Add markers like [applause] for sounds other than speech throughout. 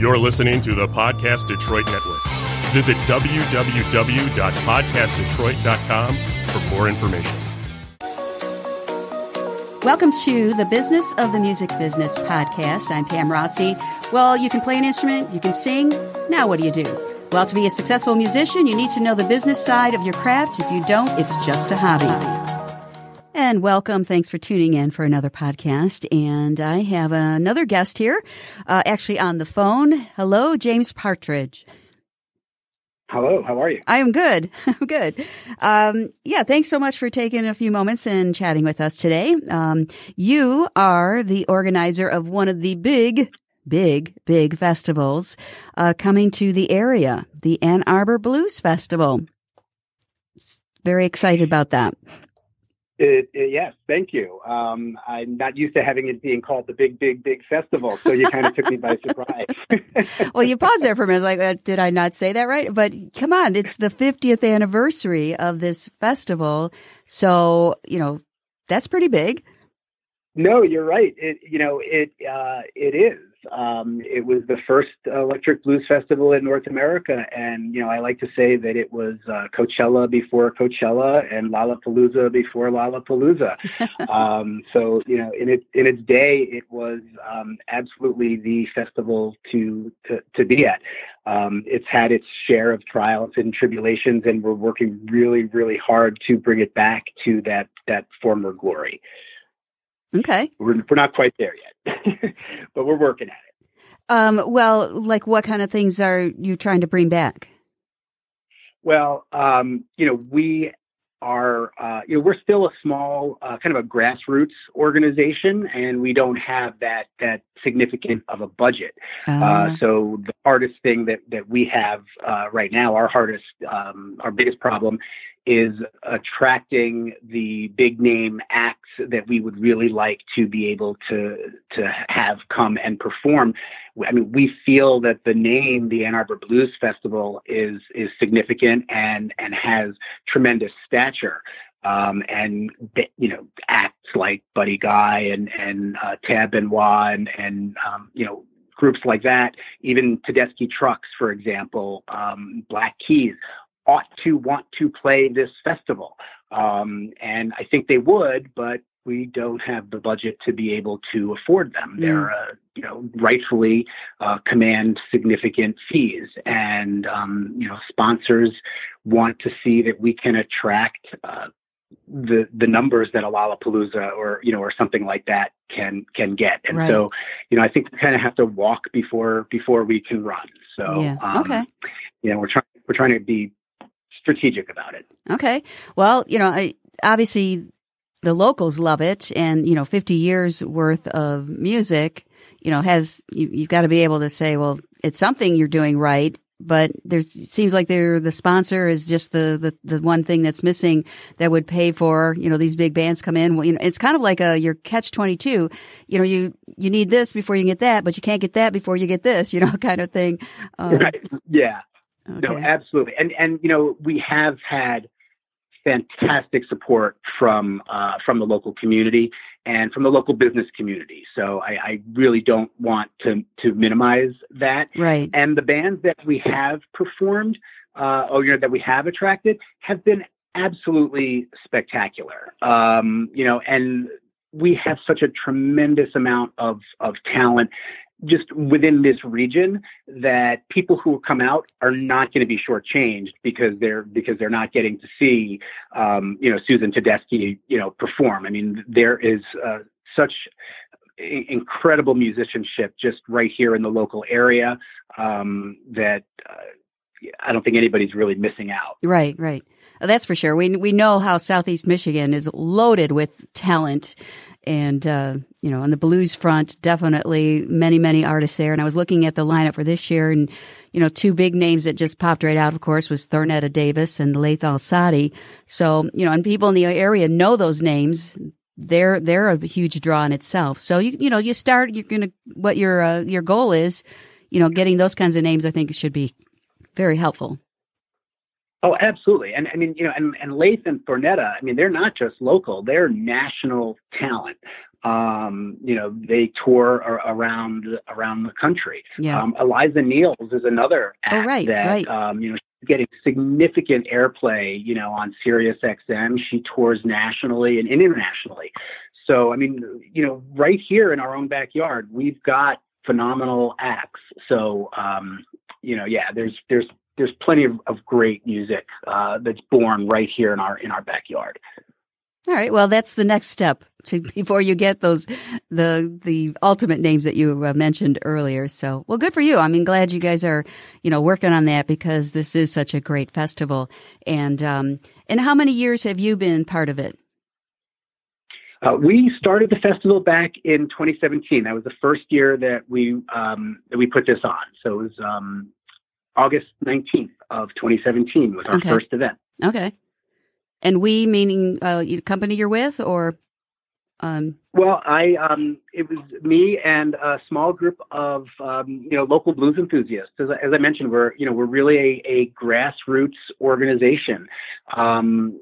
You're listening to the Podcast Detroit Network. Visit www.podcastdetroit.com for more information. Welcome to the Business of the Music Business podcast. I'm Pam Rossi. Well, you can play an instrument, you can sing. Now, what do you do? Well, to be a successful musician, you need to know the business side of your craft. If you don't, it's just a hobby. And welcome. Thanks for tuning in for another podcast. And I have another guest here, uh, actually on the phone. Hello, James Partridge. Hello, how are you? I am good. [laughs] I'm good. Um, yeah, thanks so much for taking a few moments and chatting with us today. Um, you are the organizer of one of the big, big, big festivals uh, coming to the area, the Ann Arbor Blues Festival. Very excited about that. It, it, yes, thank you. Um, I'm not used to having it being called the big, big, big festival, so you kind of took me by [laughs] surprise. [laughs] well, you paused there for a minute, like, uh, did I not say that right? But come on, it's the 50th anniversary of this festival, so you know that's pretty big. No, you're right. It, you know, it uh, it is. Um, it was the first electric blues festival in North America, and you know I like to say that it was uh, Coachella before Coachella and Lollapalooza before Lollapalooza. [laughs] um, so you know, in its in its day, it was um, absolutely the festival to to, to be at. Um, it's had its share of trials and tribulations, and we're working really, really hard to bring it back to that that former glory. Okay. We're, we're not quite there yet, [laughs] but we're working at it. Um, well, like what kind of things are you trying to bring back? Well, um, you know, we are, uh, you know, we're still a small, uh, kind of a grassroots organization, and we don't have that that significant of a budget. Uh, uh so the hardest thing that that we have uh, right now, our hardest, um, our biggest problem, is attracting the big name acts that we would really like to be able to to have come and perform. I mean, we feel that the name, the Ann Arbor Blues Festival, is is significant and and has tremendous stature. Um, and you know, acts like Buddy Guy and and uh, Tab Benoit and and um, you know groups like that, even Tedeschi Trucks, for example, um, Black Keys, ought to want to play this festival. Um, and I think they would, but we don't have the budget to be able to afford them. Mm. They're, uh, you know, rightfully uh, command significant fees, and um, you know, sponsors want to see that we can attract uh, the the numbers that a Lollapalooza or you know or something like that can can get. And right. so, you know, I think we kind of have to walk before before we can run. So, yeah. um, okay, you know, we're trying we're trying to be strategic about it. Okay. Well, you know, I, obviously the locals love it and, you know, 50 years worth of music, you know, has, you, you've got to be able to say, well, it's something you're doing right. But there's, it seems like they're, the sponsor is just the, the, the one thing that's missing that would pay for, you know, these big bands come in. Well, you know, it's kind of like a, your catch 22. You know, you, you need this before you get that, but you can't get that before you get this, you know, [laughs] kind of thing. Um, right. Yeah. Okay. No, absolutely. And and you know, we have had fantastic support from uh, from the local community and from the local business community. So I, I, really don't want to to minimize that. Right. And the bands that we have performed, uh, or you know, that we have attracted, have been absolutely spectacular. Um, you know, and we have such a tremendous amount of of talent just within this region that people who come out are not going to be shortchanged because they're because they're not getting to see um, you know Susan Tedeschi you know perform. I mean there is uh, such incredible musicianship just right here in the local area um, that uh, I don't think anybody's really missing out. Right, right. That's for sure. We we know how Southeast Michigan is loaded with talent and uh, you know on the blues front definitely many many artists there. And i was looking at the lineup for this year and you know two big names that just popped right out of course was thornetta davis and laith al-sadi so you know and people in the area know those names. They're they're a huge draw in itself. So you you know you start you're gonna what your uh, your goal is you know getting those kinds of names i think should be very helpful Oh, absolutely. And I mean, you know, and, and Laith and Thornetta, I mean, they're not just local, they're national talent. Um, you know, they tour around around the country. Yeah. Um, Eliza Neals is another Oh, act right, that right. um, you know she's getting significant airplay. You know, on Sirius XM, she tours nationally and internationally. So, I mean, you know, right here in our own backyard, we've got phenomenal acts. So, um, you know, yeah, there's there's there's plenty of, of great music uh, that's born right here in our in our backyard. All right. Well, that's the next step to, [laughs] before you get those the the ultimate names that you uh, mentioned earlier. So, well, good for you. I mean, glad you guys are you know working on that because this is such a great festival. And um, and how many years have you been part of it? Uh, we started the festival back in 2017. That was the first year that we um, that we put this on. So it was um, August 19th of 2017 was our Okay. first event. Okay. And we meaning uh, you- company you're with, or um, Well, I um, it was me and a small group of um, you know local blues enthusiasts. As, I- as I mentioned, we're you know we're really a, a grassroots organization. Um,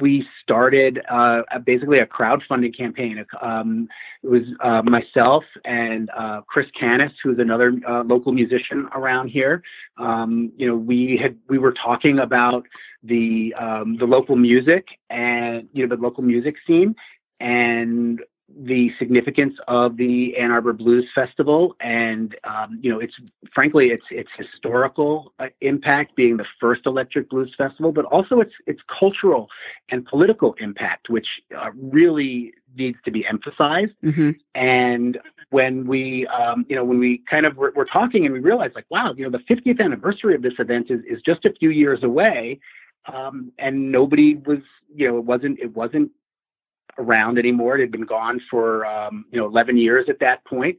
we started uh, basically a crowdfunding campaign. Um, it was uh, myself and uh, Chris Canis, who's another uh, local musician around here. Um, you know, we had we were talking about the um, the local music and you know the local music scene and the significance of the Ann Arbor Blues Festival, and um, you know, it's frankly its its historical uh, impact being the first electric blues festival, but also its its cultural and political impact, which uh, really needs to be emphasized. mhm. And when we, um, you know, when we kind of were, were talking and we realized, like, wow, you know, the 50th anniversary of this event is, is just a few years away, um, and nobody was, you know, it wasn't, it wasn't around anymore. It had been gone for, um, you know, 11 years at that point.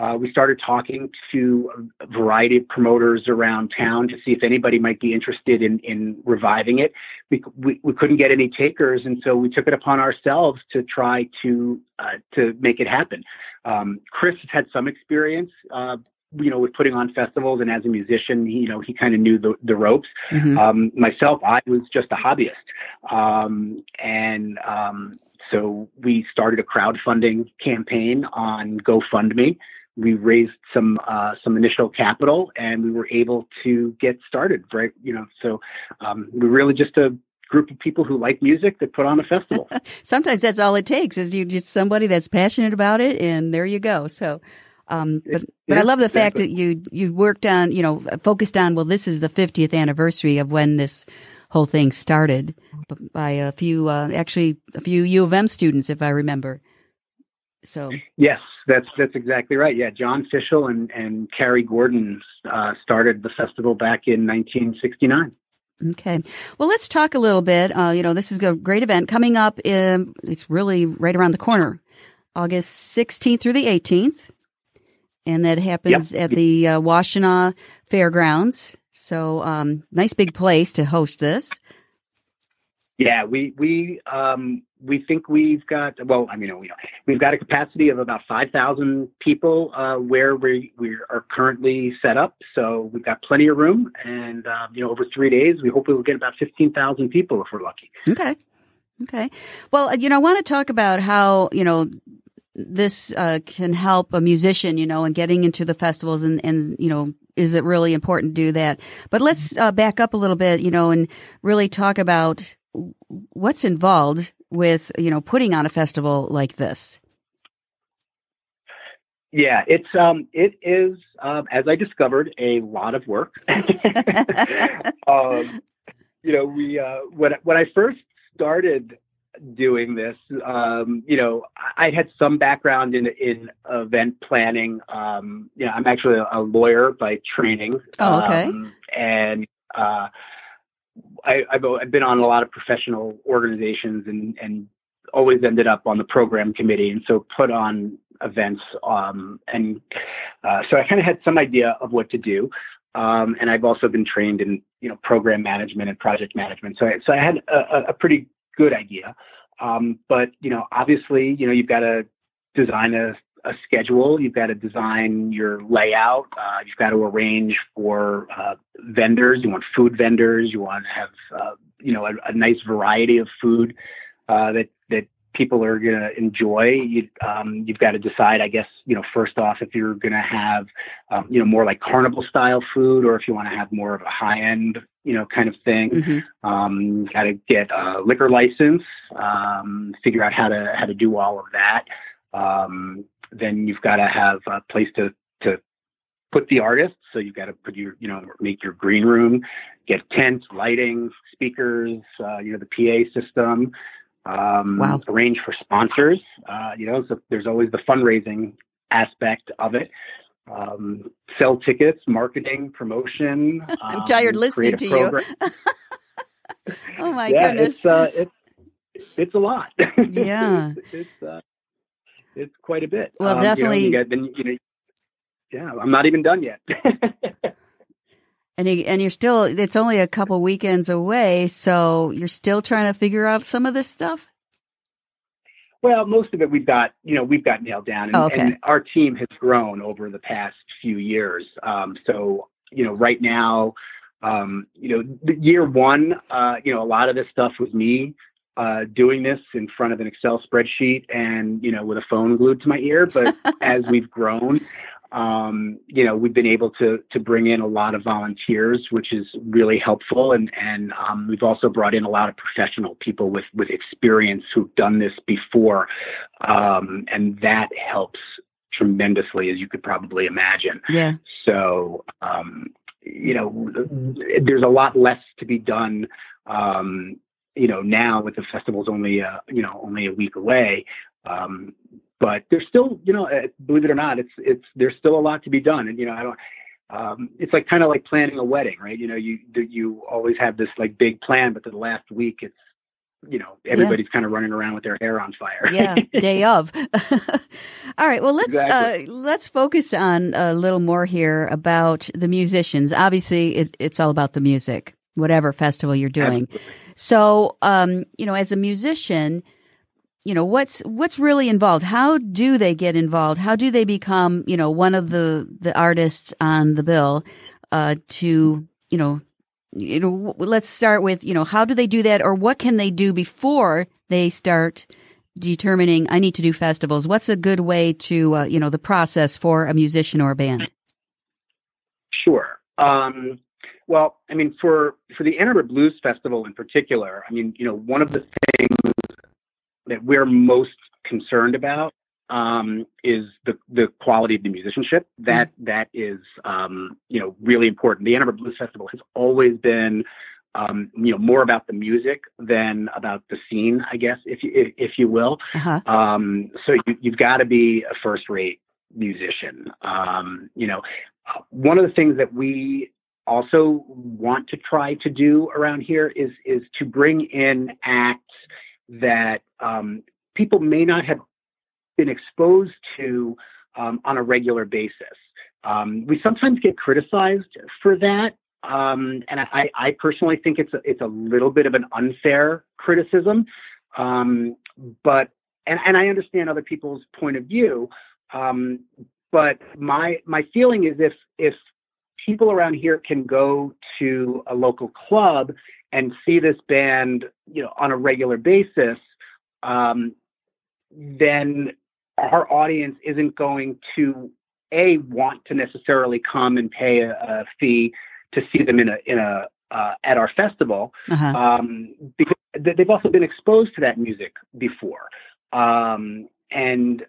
Uh, we started talking to a variety of promoters around town to see if anybody might be interested in, in reviving it. We, we, we couldn't get any takers, and so we took it upon ourselves to try to uh, to make it happen. Um, Chris has had some experience, uh, you know, with putting on festivals, and as a musician, he, you know, he kind of knew the, the ropes. Mhm. Um, myself, I was just a hobbyist. Um, and um, so we started a crowdfunding campaign on GoFundMe. We raised some uh, some initial capital, and we were able to get started. Right, you know, so um, we're really just a group of people who like music that put on a festival. [laughs] Sometimes that's all it takes is you just somebody that's passionate about it, and there you go. So, um, but but I love the fact that you you worked on you know focused on well this is the 50th anniversary of when this whole thing started by a few uh, actually a few U of M students if I remember. So Yes, that's that's exactly right. Yeah, John Fishel and and Carrie Gordon uh, started the festival back in 1969. Okay. Well, let's talk a little bit. Uh, you know, this is a great event coming up. In, it's really right around the corner, August 16th through the 18th. And that happens at the uh, Washtenaw Fairgrounds. So, um, nice big place to host this. Yeah, we we um, we think we've got well, I mean, we don't. We've got a capacity of about 5,000 people uh, where we we are currently set up. So we've got plenty of room, and uh, you know, over three days, we hope we'll get about 15,000 people if we're lucky. Okay. Okay. Well, you know, I want to talk about how, you know, this uh, can help a musician, you know, in getting into the festivals and, and, you know, is it really important to do that? But let's uh, back up a little bit, you know, and really talk about what's involved with, you know, putting on a festival like this. Yeah, it's um, it is um, as I discovered a lot of work. [laughs] [laughs] um, you know, we uh, when when I first started doing this, um, you know, I had some background in in event planning. Um, you know, I'm actually a, lawyer by training. Oh, okay. Um, and uh, I, I've, I've been on a lot of professional organizations and and always ended up on the program committee, and so put on events. Um, and uh, so I kind of had some idea of what to do. Um, and I've also been trained in you know program management and project management. So I, so I had a- a pretty good idea. Um, but you know, obviously, you know, you've got to design a, a schedule. You've got to design your layout. Uh, you've got to arrange for uh, vendors. You want food vendors. You want to have uh, you know a, a nice variety of food uh, that that people are going to enjoy. You, um, you've got to decide, I guess, you know, first off, if you're going to have, um, you know, more like carnival style food, or if you want to have more of a high end, you know, kind of thing. Mm-hmm. Um, got to get a liquor license, um, figure out how to how to do all of that. Um, then you've got to have a place to to put the artists. So you've got to put your, you know, make your green room, get tents, lighting, speakers, uh, you know, the PA system. Um, Wow. Arrange for sponsors. Uh, you know, so there's always the fundraising aspect of it. Um, sell tickets, marketing, promotion. [laughs] I'm um, tired listening to you. [laughs] Oh my yeah, goodness. it's uh, it's it's a lot. [laughs] Yeah. it's it's, uh, it's quite a bit. Well, Um, you know, definitely- you get- then you know, yeah, I'm not even done yet. And you, and you're still it's only a couple weekends away, so you're still trying to figure out some of this stuff. well, most of it we've got, you know, we've got nailed down, and, Oh, okay. and our team has grown over the past few years. Um, so, you know, right now, um, you know, year one, uh, you know, a lot of this stuff was me uh, doing this in front of an Excel spreadsheet and you know with a phone glued to my ear. But [laughs] as we've grown, um, you know, we've been able to to bring in a lot of volunteers, which is really helpful, and and um, we've also brought in a lot of professional people with with experience who've done this before, um, and that helps tremendously, as you could probably imagine. Yeah. So, um, you know, there's a lot less to be done. Um, you know, now with the festival's only, uh, you know, only a week away. Um, but there's still, you know, uh, believe it or not, it's, it's, there's still a lot to be done. And, you know, I don't, um, it's like kind of like planning a wedding, right? You know, you, you always have this like big plan, but the last week it's, you know, everybody's kind of running around with their hair on fire. yeah, day [laughs] of. [laughs] All right. Well, let's Exactly. uh, let's focus on a little more here about the musicians. Obviously, it, it's all about the music, whatever festival you're doing. Absolutely. So, um, you know, as a musician, you know what's what's really involved. How do they get involved? How do they become, you know, one of the the artists on the bill? Uh, to you know, you know, let's start with you know, how do they do that, or what can they do before they start determining I need to do festivals? What's a good way to uh, you know the process for a musician or a band? Sure. Um, well, I mean, for for the Ann Arbor Blues Festival in particular, I mean, you know, one of the things that we're most concerned about um, is the the quality of the musicianship. That that is, um, you know, really important. The Ann Arbor Blues Festival has always been, um, you know, more about the music than about the scene, I guess, if you if, if you will. Uh-huh. Um, so you, you've got to be a first rate musician. Um, you know, uh, one of the things that we also want to try to do around here is is to bring in acts that um, people may not have been exposed to um, on a regular basis. Um, we sometimes get criticized for that, um, and I, I personally think it's a, it's a little bit of an unfair criticism. Um, but and, and I understand other people's point of view. Um, but my my feeling is if if people around here can go to a local club and see this band, you know, on a regular basis, um, then our audience isn't going to a want to necessarily come and pay a, a fee to see them in a in a uh, at our festival Uh-huh. um, because they've also been exposed to that music before. Um, and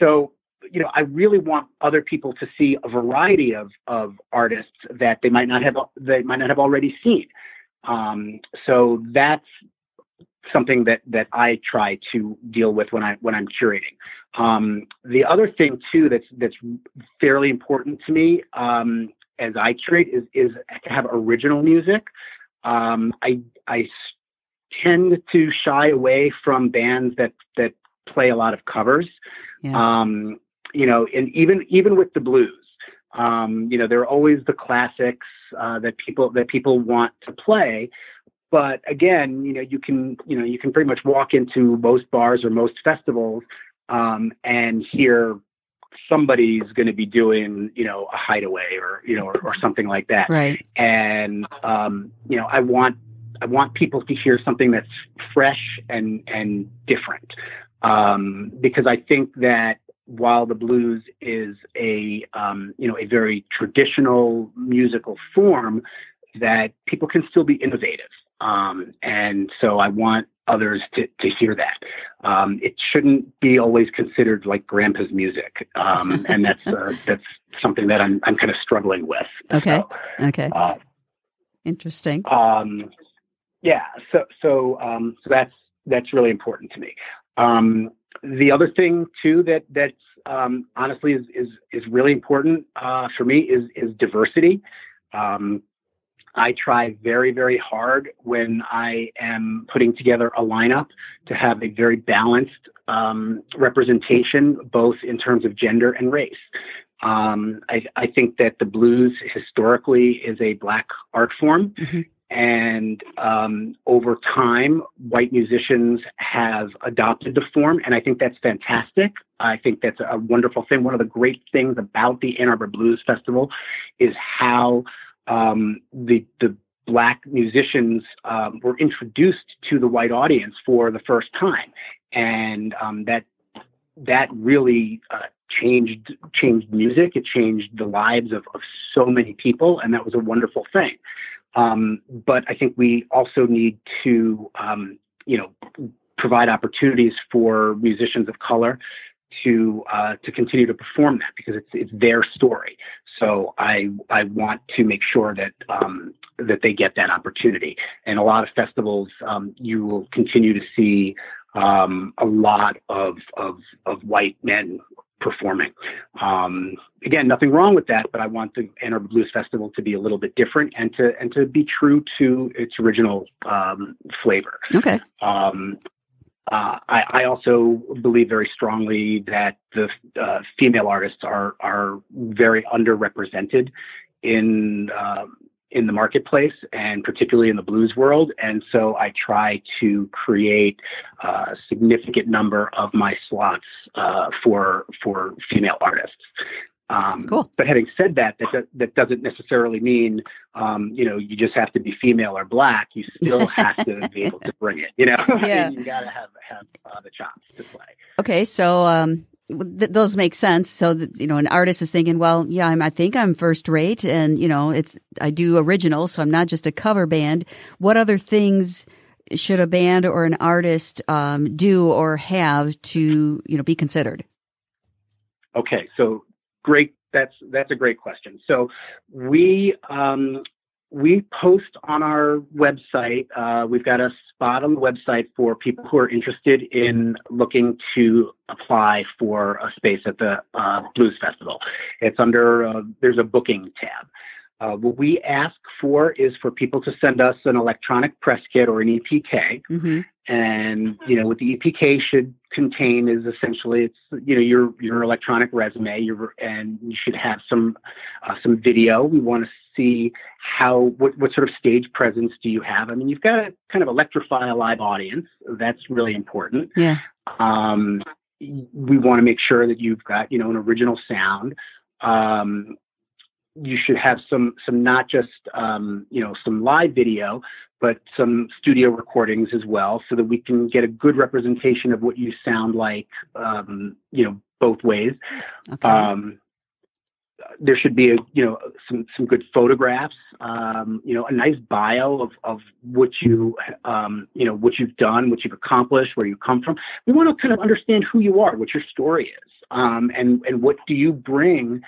so, you know, I really want other people to see a variety of, of artists that they might not have, they might not have already seen. Um, so that's something that, that I try to deal with when I, when I'm curating. Um, the other thing too, that's, that's fairly important to me, um, as I curate is, is to have original music. Um, I, I tend to shy away from bands that, that play a lot of covers. Yeah. Um, you know, and even, even with the blues, um, you know, there are always the classics, uh, that people, that people want to play. But again, you know, you can, you know, you can pretty much walk into most bars or most festivals, um, and hear somebody's going to be doing, you know, a hideaway or, you know, or, or something like that Right. and um, you know I want I want people to hear something that's fresh and and different. Um, because I think that while the blues is a um, you know a very traditional musical form, that people can still be innovative. Um, and so I want others to, to hear that. Um, it shouldn't be always considered like grandpa's music. Um, [laughs] and that's, uh, that's something that I'm, I'm kind of struggling with. Okay. So, okay. Uh, Interesting. Um, yeah. So, so, um, so that's, that's really important to me. The other thing too that that's um, honestly is, is is really important uh, for me is is diversity. Um, I try very, very hard when I am putting together a lineup to have a very balanced um, representation, both in terms of gender and race. Um, I, I, think that the blues historically is a black art form. Mm-hmm. And um, over time, white musicians have adopted the form, and I think that's fantastic. I think that's a wonderful thing. One of the great things about the Ann Arbor Blues Festival is how um, the the black musicians um, were introduced to the white audience for the first time, and um, that that really uh, changed changed music. It changed the lives of, of so many people, and that was a wonderful thing. Um, but I think we also need to, um, you know, provide opportunities for musicians of color to uh, to continue to perform that because it's it's their story. So I I want to make sure that um, that they get that opportunity. And a lot of festivals, um, you will continue to see um, a lot of, of of white men performing. Um, again, nothing wrong with that, but I want the Ann Arbor Blues Festival to be a little bit different and to and to be true to its original um, flavor. Okay. Um, uh, I, I, also believe very strongly that the uh, female artists are are very underrepresented in uh, in the marketplace and particularly in the blues world. And so I try to create a significant number of my slots uh, for for female artists. Um, cool. But having said that, that that doesn't necessarily mean um, you know you just have to be female or black. You still have to be [laughs] able to bring it. You know, [laughs] yeah. you got to have have uh, the chops to play. Okay, so um, th- those make sense. So that, you know, an artist is thinking, well, yeah, I'm, I think I'm first rate, and you know, it's I do original, so I'm not just a cover band. What other things? Should a band or an artist um, do or have to, you know, be considered? Okay, so great. That's that's a great question. So we um, we post on our website. Uh, we've got a spot on the website for people who are interested in looking to apply for a space at the uh, Blues Festival. It's under uh, there's a booking tab. Uh, what we ask for is for people to send us an electronic press kit or an EPK. Mm-hmm. And, you know, what the EPK should contain is essentially it's, you know, your, your electronic resume, your, and you should have some, uh, some video. We want to see how, what, what sort of stage presence do you have? I mean, you've got to kind of electrify a live audience. That's really important. Yeah. Um, we want to make sure that you've got, you know, an original sound. Um, you should have some some not just um, you know some live video, but some studio recordings as well, so that we can get a good representation of what you sound like, um, you know, both ways. Okay. Um, there should be a you know some some good photographs, um, you know, a nice bio of of what you um, you know what you've done, what you've accomplished, where you come from. We want to kind of understand who you are, what your story is, um, and and what do you bring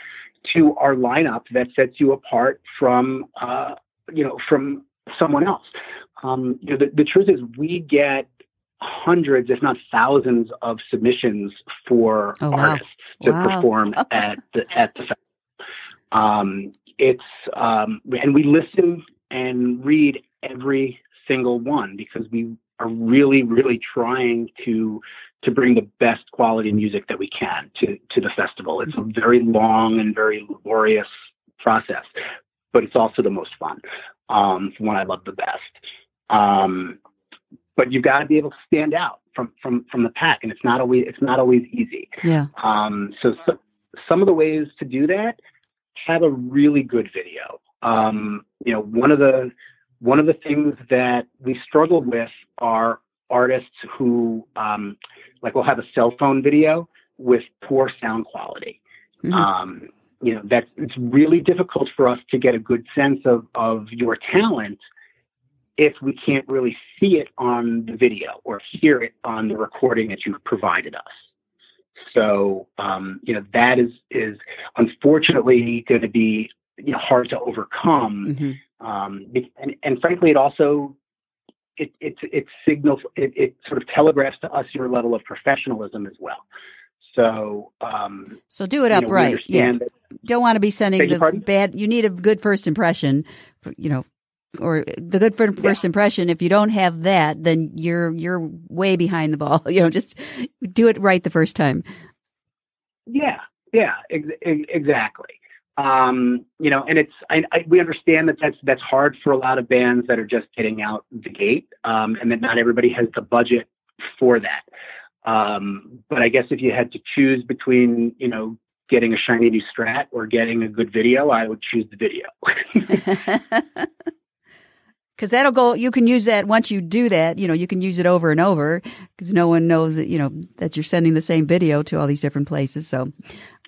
to our lineup that sets you apart from uh, you know from someone else. Um, you know, the, the truth is we get hundreds, if not thousands, of submissions for oh, wow. artists to wow. perform [laughs] at the at the festival. Um, it's um, and we listen and read every single one because we are really, really trying to to bring the best quality music that we can to to the festival. It's a very long and very laborious process, but it's also the most fun. Um, one I love the best. Um, but you've got to be able to stand out from from from the pack, and it's not always it's not always easy. Yeah. Um, so, so some of the ways to do that have a really good video. Um, you know, one of the one of the things that we struggled with are artists who, um, like, will have a cell phone video with poor sound quality. Mm-hmm. Um, you know, that it's really difficult for us to get a good sense of, of your talent if we can't really see it on the video or hear it on the recording that you've provided us. So, um, you know, that is, is unfortunately going to be you know, hard to overcome. Mm-hmm. Um, and, and frankly, it also it it it signals it, it sort of telegraphs to us your level of professionalism as well. So um, so do it upright. Know, yeah, that, don't want to be sending the pardon? bad. You need a good first impression. You know, or the good first yeah. impression. If you don't have that, then you're you're way behind the ball. [laughs] You know, just do it right the first time. Yeah, yeah, ex- exactly. Um, you know, and it's I, I, we understand that that's that's hard for a lot of bands that are just getting out the gate, um, and that not everybody has the budget for that. Um, but I guess if you had to choose between, you know, getting a shiny new Strat or getting a good video, I would choose the video. [laughs] Because that'll go, you can use that once you do that, you know, you can use it over and over because no one knows that, you know, that you're sending the same video to all these different places. So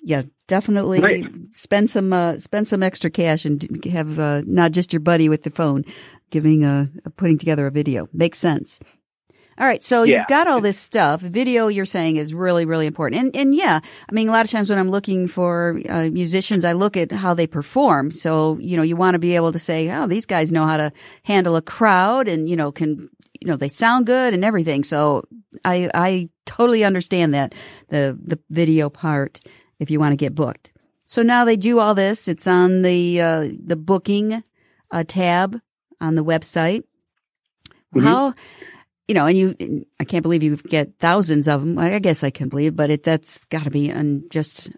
yeah, definitely right. spend some uh, spend some extra cash and have uh, not just your buddy with the phone giving a, a putting together a video makes sense. All right, so yeah. you've got all this stuff. Video, you're saying, is really, really important. And and yeah, I mean, a lot of times when I'm looking for uh, musicians, I look at how they perform. So you know, you want to be able to say, oh, these guys know how to handle a crowd, and you know, can you know they sound good and everything. So I I totally understand that the the video part if you want to get booked. So now they do all this. It's on the uh, the booking uh, tab on the website. Mm-hmm. How you know, and you, I can't believe you get thousands of them. I guess I can believe, but it that's got to be un, just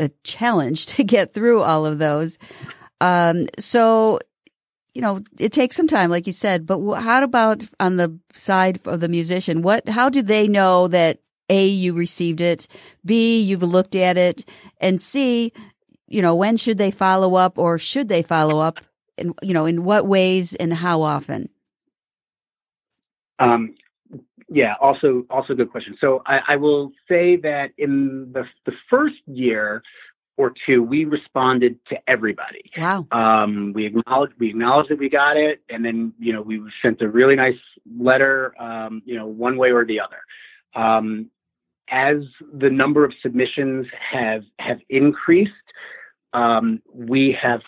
a challenge [laughs] to get through all of those. Um, so you know, it takes some time, like you said. But how about on the side of the musician? What? How do they know that a, you received it. B, you've looked at it. And C, you know, when should they follow up or should they follow up? And, you know, in what ways and how often? Um, yeah, also, also good question. So I, I will say that in the, the first year, or two, we responded to everybody. Wow. Um, we acknowledged we acknowledged that we got it, and then you know we sent a really nice letter, um, you know, one way or the other. Um, as the number of submissions have have increased, um, we have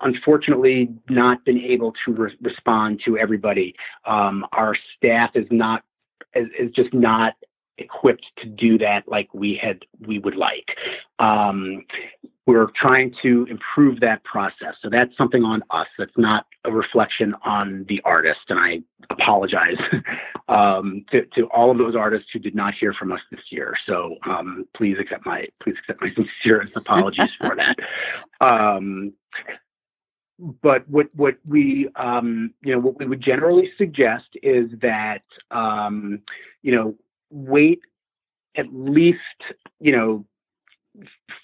unfortunately not been able to re- respond to everybody. Um, our staff is not is, is, just not equipped to do that like we had we would like. Um, we're trying to improve that process. So that's something on us. That's not a reflection on the artist. And I apologize [laughs] um, to, to, all of those artists who did not hear from us this year. So um, please accept my please accept my [laughs] sincerest apologies for that. Um, but what what we um, you know what we would generally suggest is that um, you know wait at least you know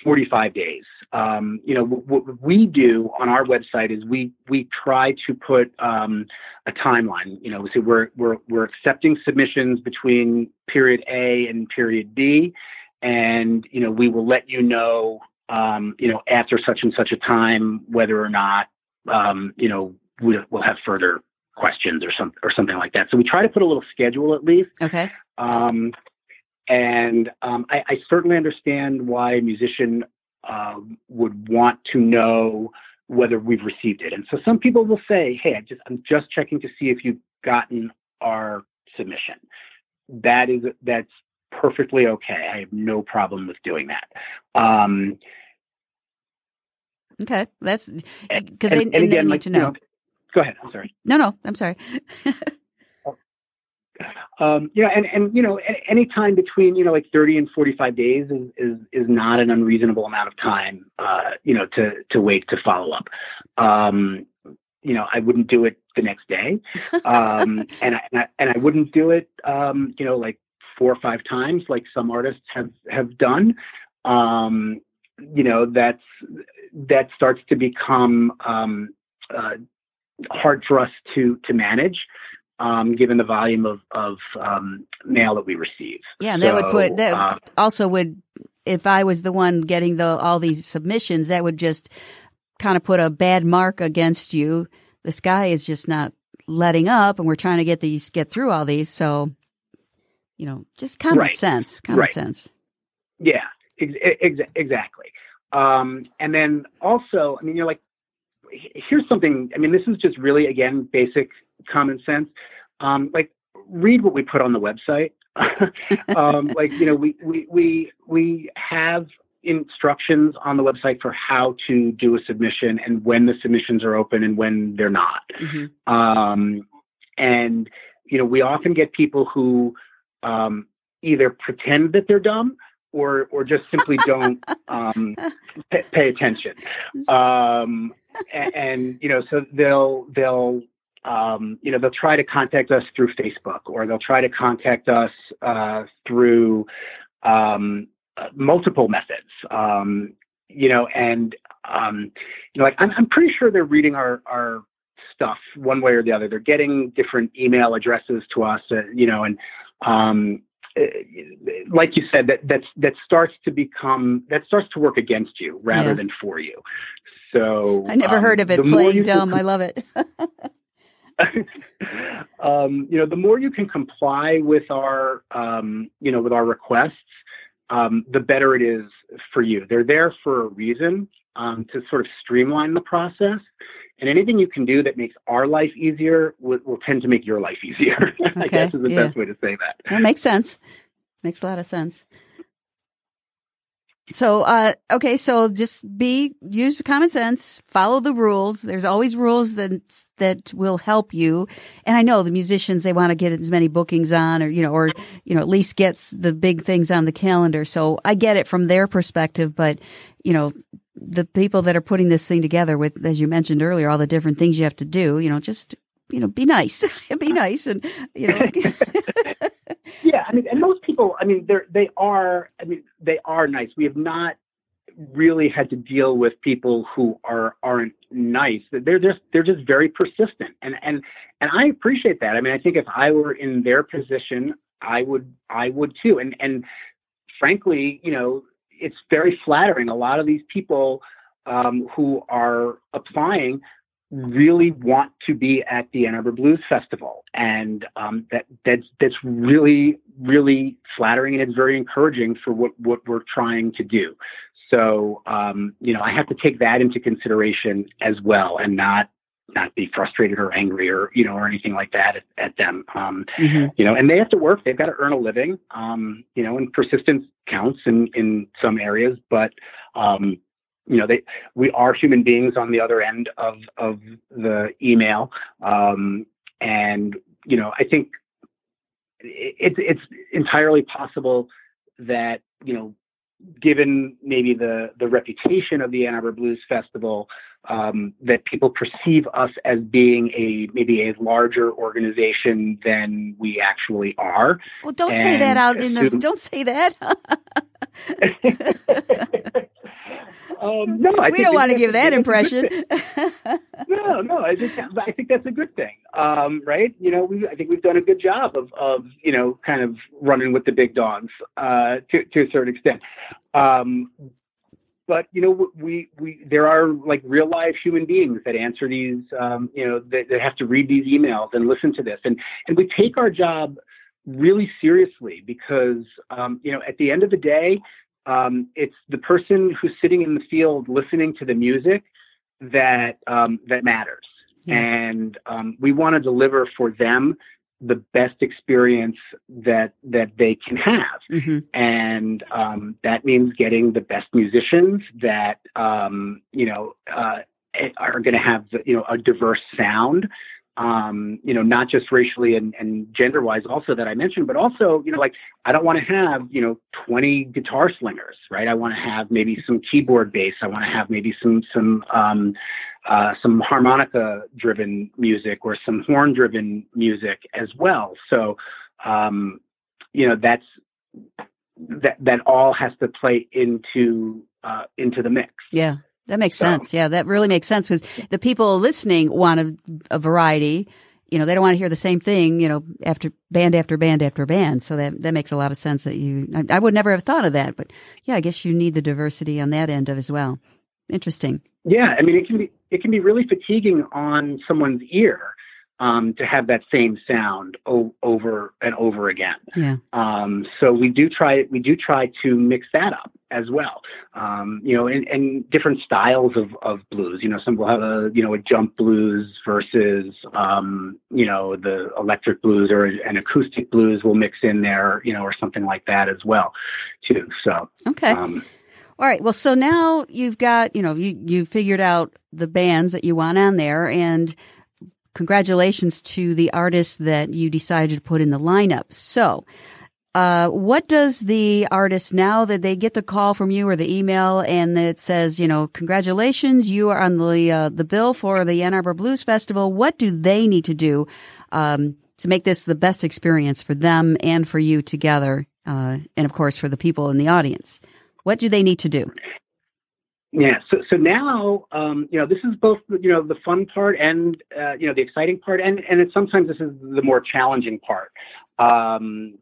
45 days. Um, you know, what we do on our website is we we try to put um, a timeline. You know, so we're we're we're accepting submissions between period A and period B, and you know we will let you know um, you know after such and such a time whether or not um, you know we'll, we'll have further questions or some or something like that. So we try to put a little schedule at least. Okay. Um, and um, I, I, certainly understand why a musician uh, would want to know whether we've received it. And so some people will say, "Hey, I just I'm just checking to see if you've gotten our submission." That is that's perfectly okay. I have no problem with doing that. Um, okay, that's because they, and, and again, they need like, to know. You know. Go ahead. I'm sorry. No, no, I'm sorry. [laughs] Um, you know, and, and, you know, any time between, you know, like 30 and 45 days is, is, is not an unreasonable amount of time, uh, you know, to, to wait to follow up. Um, you know, I wouldn't do it the next day. Um, [laughs] and, I, and I, and I wouldn't do it, um, you know, like four or five times, like some artists have, have done. Um, you know, that's, that starts to become, um, uh, hard for us to to manage. Um, given the volume of of um, mail that we receive, yeah, and that would put that uh, also would if I was the one getting the all these submissions, that would just kind of put a bad mark against you. This guy is just not letting up, and we're trying to get these get through all these. So, you know, just common Right. sense, common Right. sense. Yeah, ex- ex- exactly. Um, and then also, I mean, you're like, here's something. I mean, this is just really again basic common sense. Um, like, read what we put on the website. [laughs] um, like, you know, we we we we have instructions on the website for how to do a submission and when the submissions are open and when they're not. hmm Um, and you know, we often get people who um, either pretend that they're dumb or or just simply don't um, [laughs] pay, pay attention. Um, and, and you know, so they'll they'll um, you know they'll try to contact us through Facebook or they'll try to contact us uh, through um, uh, multiple methods. Um, you know, and um, you know, like I'm, I'm pretty sure they're reading our our stuff one way or the other. They're getting different email addresses to us, uh, you know, and um, uh, like you said, that that's that starts to become that starts to work against you rather Yeah. than for you. So I never um, heard of it playing dumb. I love it. [laughs] um, you know, the more you can comply with our, um, you know, with our requests, um, the better it is for you. They're there for a reason um, to sort of streamline the process. And anything you can do that makes our life easier will, will tend to make your life easier. [laughs] I guess is the yeah. best way to say that. That makes sense. Makes a lot of sense. So, uh, okay, so just be, use common sense, follow the rules. There's always rules that, that will help you. And I know the musicians, they want to get as many bookings on or, you know, or, you know, at least gets the big things on the calendar. So I get it from their perspective, but, you know, the people that are putting this thing together with, as you mentioned earlier, all the different things you have to do, you know, just, you know, be nice, [laughs] be nice and, you know, [laughs] [laughs] Yeah, I mean, and most people, I mean, they're they are, I mean, they are nice. We have not really had to deal with people who are aren't nice. They're just they're just very persistent, and and and I appreciate that. I mean, I think if I were in their position, I would I would too. And and frankly, you know, it's very flattering. A lot of these people um, who are applying really want to be at the Ann Arbor Blues Festival, and um, that that's that's really really flattering, and it's very encouraging for what what we're trying to do. So um, you know, I have to take that into consideration as well, and not not be frustrated or angry or you know or anything like that at, at them. Um, Mhm. you know, and they have to work. They've got to earn a living. Um, you know, and persistence counts in in some areas, but um, you know, they we are human beings on the other end of of the email, um, and you know, I think it's it's entirely possible that you know, given maybe the the reputation of the Ann Arbor Blues Festival, um, that people perceive us as being a maybe a larger organization than we actually are. Well, don't say that out in the. [laughs] Don't say that. [laughs] [laughs] um, no, I we don't want to give that that's a good impression. [laughs] no, no, I think I think that's a good thing, um, right? You know, we I think we've done a good job of of you know kind of running with the big dogs uh, to to a certain extent. Um, but you know, we we there are like real life human beings that answer these, um, you know, that, that have to read these emails and listen to this, and and we take our job really seriously because um, you know at the end of the day, um, it's the person who's sitting in the field listening to the music that um, that matters, Yeah. and um, we want to deliver for them the best experience that that they can have hmm and um, that means getting the best musicians that um, you know uh, are going to have you know a diverse sound. Um, you know, not just racially and, and gender wise, also that I mentioned, but also, you know, like I don't want to have, you know, 20 guitar slingers, right? I want to have maybe some keyboard bass. I want to have maybe some, some, um, uh, some harmonica driven music or some horn driven music as well. So, um, you know, that's, that that all has to play into uh, into the mix. Yeah. That makes so, sense. Yeah, that really makes sense because the people listening want a, a, variety. You know, they don't want to hear the same thing. You know, after band after band after band. So that that makes a lot of sense. That you, I, I would never have thought of that, but yeah, I guess you need the diversity on that end of as well. Interesting. Yeah, I mean, it can be it can be really fatiguing on someone's ear um, to have that same sound o- over and over again. Yeah. Um, so we do try we do try to mix that up as well. Um, you know, and, and, different styles of, of blues. You know, some will have a you know a jump blues versus um, you know the electric blues or an acoustic blues will mix in there. You know, or something like that as well, too. So okay. Um, all right. Well, so now you've got, you know, you, you figured out the bands that you want on there and congratulations to the artists that you decided to put in the lineup. So, uh, what does the artist now that they get the call from you or the email and it says, you know, congratulations, you are on the uh, the bill for the Ann Arbor Blues Festival. What do they need to do um, to make this the best experience for them and for you together, uh, and of course for the people in the audience? What do they need to do? Yeah. So so now, um, you know, this is both you know the fun part and uh, you know the exciting part, and and it, sometimes this is the more challenging part. Um,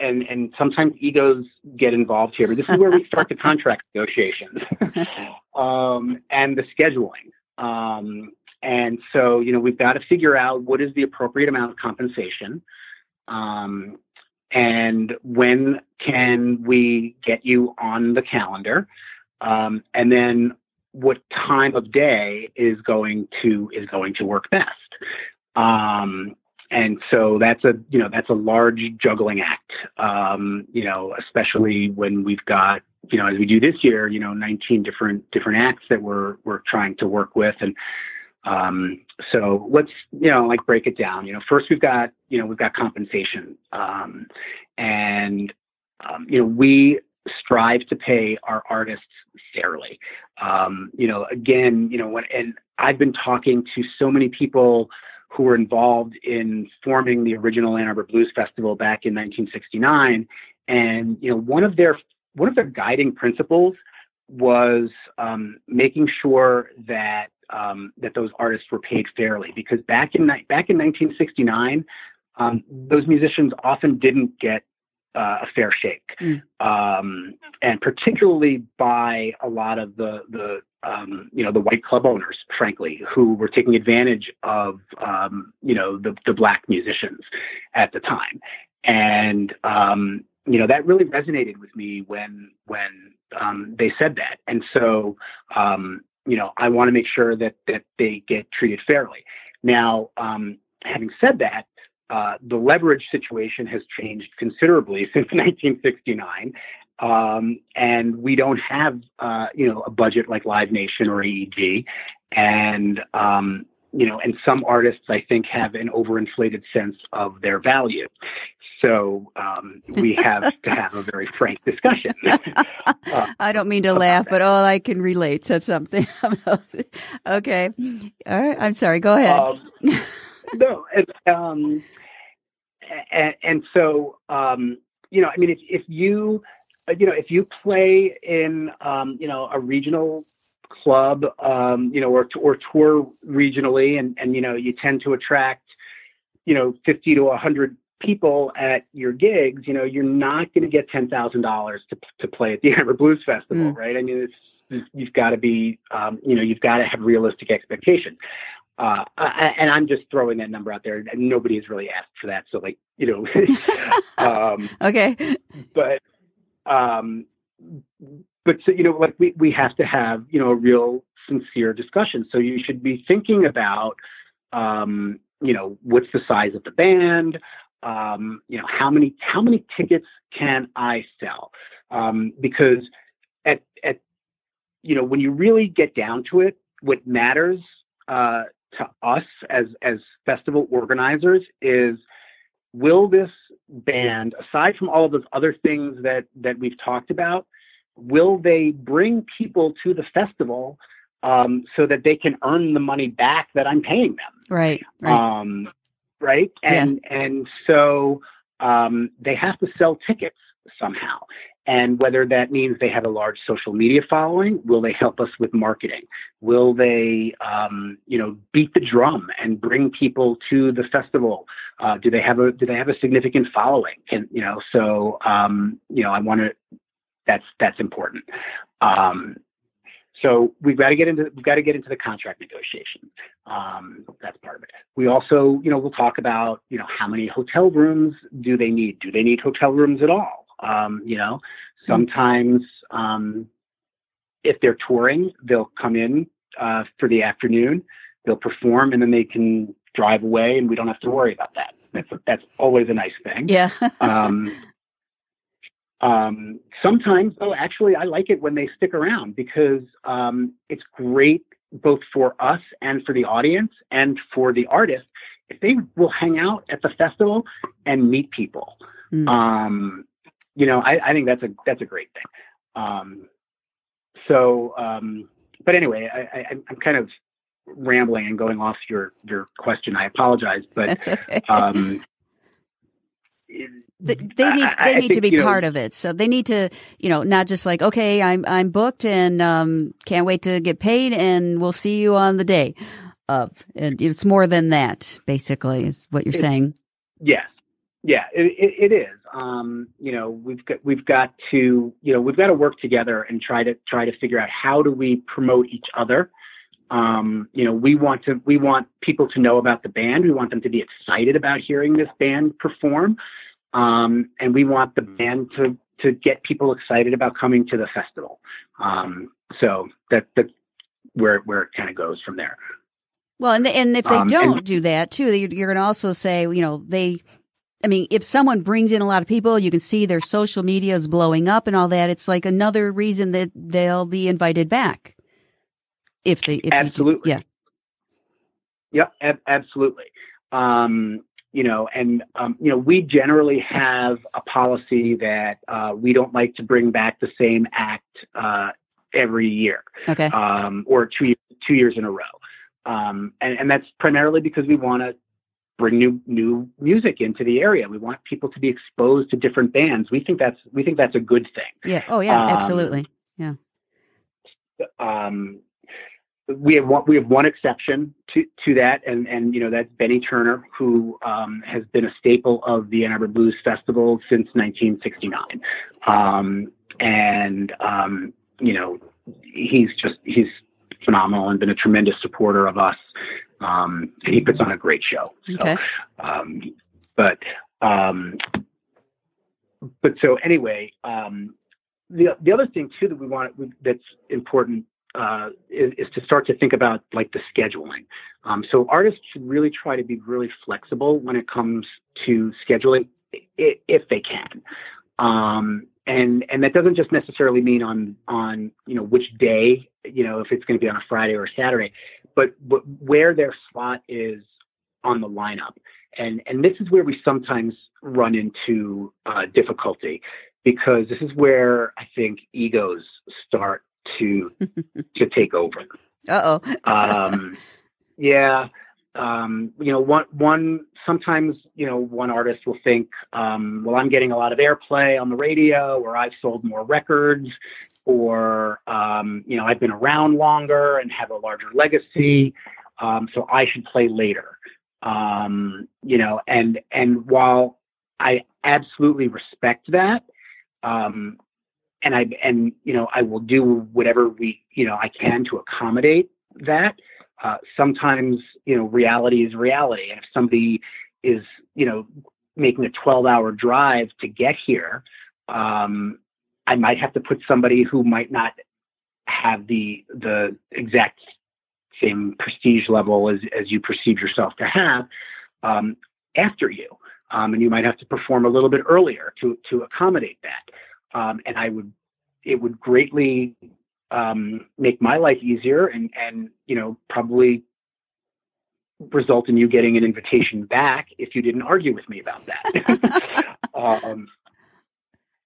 and and sometimes egos get involved here, but this is where we start the [laughs] contract negotiations [laughs] um, and the scheduling. Um, and so, you know, we've got to figure out what is the appropriate amount of compensation. Um, and when can we get you on the calendar? um, and then what time of day is going to is going to work best. Um, and so that's a you know that's a large juggling act. Um, you know, especially when we've got you know as we do this year, you know, 19 different different acts that we're we're trying to work with and. Um, so let's, you know, like break it down. You know, first we've got, you know, we've got compensation. Um, and, um, you know, we strive to pay our artists fairly. Um, you know, again, you know, when, and I've been talking to so many people who were involved in forming the original Ann Arbor Blues Festival back in 1969, and you know, one of their one of their guiding principles was um, making sure that um, that those artists were paid fairly. Because back in back in 1969, um, those musicians often didn't get uh, a fair shake, mm. um, and particularly by a lot of the the um, you know the white club owners, frankly, who were taking advantage of um, you know the the black musicians at the time, and um, you know that really resonated with me when when um, they said that, and so um, you know I want to make sure that that they get treated fairly. Now, having said that, uh, the leverage situation has changed considerably [laughs] since 1969. Um, and we don't have, uh, you know, a budget like Live Nation or AEG. And, um, you know, and some artists, I think, have an overinflated sense of their value. So um, we have to have a very frank discussion. [laughs] uh, I don't mean to laugh, that. but all I can relate to something. [laughs] okay. All right. I'm sorry. Go ahead. Um, no, um, and, and so um, you know, I mean, if if you you know if you play in um, you know a regional club, um, you know, or or tour regionally, and and you know you tend to attract you know 50 to 100 people at your gigs, you know, you're not going to get ten thousand dollars to to play at the [laughs] Arbor Blues Festival, mm. right? I mean, it's you've got to be, um, you know, you've got to have realistic expectations. Uh, and I'm just throwing that number out there. Nobody has really asked for that, so like you know. [laughs] um, okay. But um, but so you know, like we we have to have you know a real sincere discussion. So you should be thinking about um, you know what's the size of the band. Um, you know how many how many tickets can I sell? Um, because at at you know when you really get down to it, what matters uh, to us as as festival organizers is will this band aside from all of those other things that that we've talked about will they bring people to the festival um, so that they can earn the money back that I'm paying them? Right right. Um, right? And yeah. and so um, they have to sell tickets somehow and whether that means they have a large social media following, will they help us with marketing? Will they, um, you know, beat the drum and bring people to the festival? Uh, do they have a do they have a significant following? And you know, so um, you know, I want to. That's that's important. Um, so we've got to get into we've got to get into the contract negotiation. Um, that's part of it. We also, you know, we'll talk about you know how many hotel rooms do they need? Do they need hotel rooms at all? Um, you know, hmm. sometimes um, if they're touring, they'll come in uh, for the afternoon, they'll perform, and then they can drive away, and we don't have to worry about that. That's that's always a nice thing. Yeah. um, um, sometimes, though, actually, I like it when they stick around because um, it's great both for us and for the audience and for the artist if they will hang out at the festival and meet people. Mm. Um, you know, I, I, think that's a that's a great thing. Um, so, um, but anyway, I, am kind of rambling and going off your your question. I apologize, but that's okay. um, they, they need they need think, to be part know, of it. So they need to, you know, not just like, okay, I'm I'm booked and um, can't wait to get paid, and we'll see you on the day of. And it's more than that, basically, is what you're it, saying. Yes, yeah, it, it, it is. Um, you know, we've got we've got to you know we've got to work together and try to try to figure out how do we promote each other. Um, you know, we want to we want people to know about the band. We want them to be excited about hearing this band perform, um, and we want the band to to get people excited about coming to the festival. Um, so that that where where it kind of goes from there. Well, and and if they um, don't and, do that too, you're, you're going to also say, you know, they I mean, if someone brings in a lot of people, you can see their social media is blowing up and all that. It's like another reason that they'll be invited back. If they, if absolutely, yeah, Yeah, ab- absolutely. Um, you know, and um, you know, we generally have a policy that uh, we don't like to bring back the same act uh, every year, okay, um, or two two years in a row. Um, and, and that's primarily because we want to bring new new music into the area. We want people to be exposed to different bands. We think that's we think that's a good thing. Yeah. Oh yeah. Um, absolutely. Yeah. Um, we have one we have one exception to to that, and and you know that's Benny Turner, who um, has been a staple of the Ann Arbor Blues Festival since 1969, um, and um, you know he's just he's phenomenal and been a tremendous supporter of us um, and he puts on a great show. So, okay. Um, but um, but so anyway, um, the the other thing too that we want that's important uh, is, is, to start to think about like the scheduling. Um, so artists should really try to be really flexible when it comes to scheduling, if they can. Um, and and that doesn't just necessarily mean on on you know which day you know if it's going to be on a Friday or a Saturday, but, but where their slot is on the lineup. And, and this is where we sometimes run into uh, difficulty because this is where I think egos start to [laughs] to take over. Uh oh. um, yeah. Um, you know, one one sometimes you know one artist will think, um, well, I'm getting a lot of airplay on the radio, or I've sold more records, or um, you know I've been around longer and have a larger legacy, um, so I should play later. Um, you know, and and while I absolutely respect that, um, and I and you know I will do whatever we you know I can to accommodate that. Uh, sometimes you know reality is reality, and if somebody is you know making a 12 hour drive to get here um, I might have to put somebody who might not have the the exact same prestige level as, as you perceive yourself to have um, after you. Um, and you might have to perform a little bit earlier to to accommodate that. Um, and I would it would greatly um, make my life easier and and you know probably result in you getting an invitation back if you didn't argue with me about that. [laughs] um,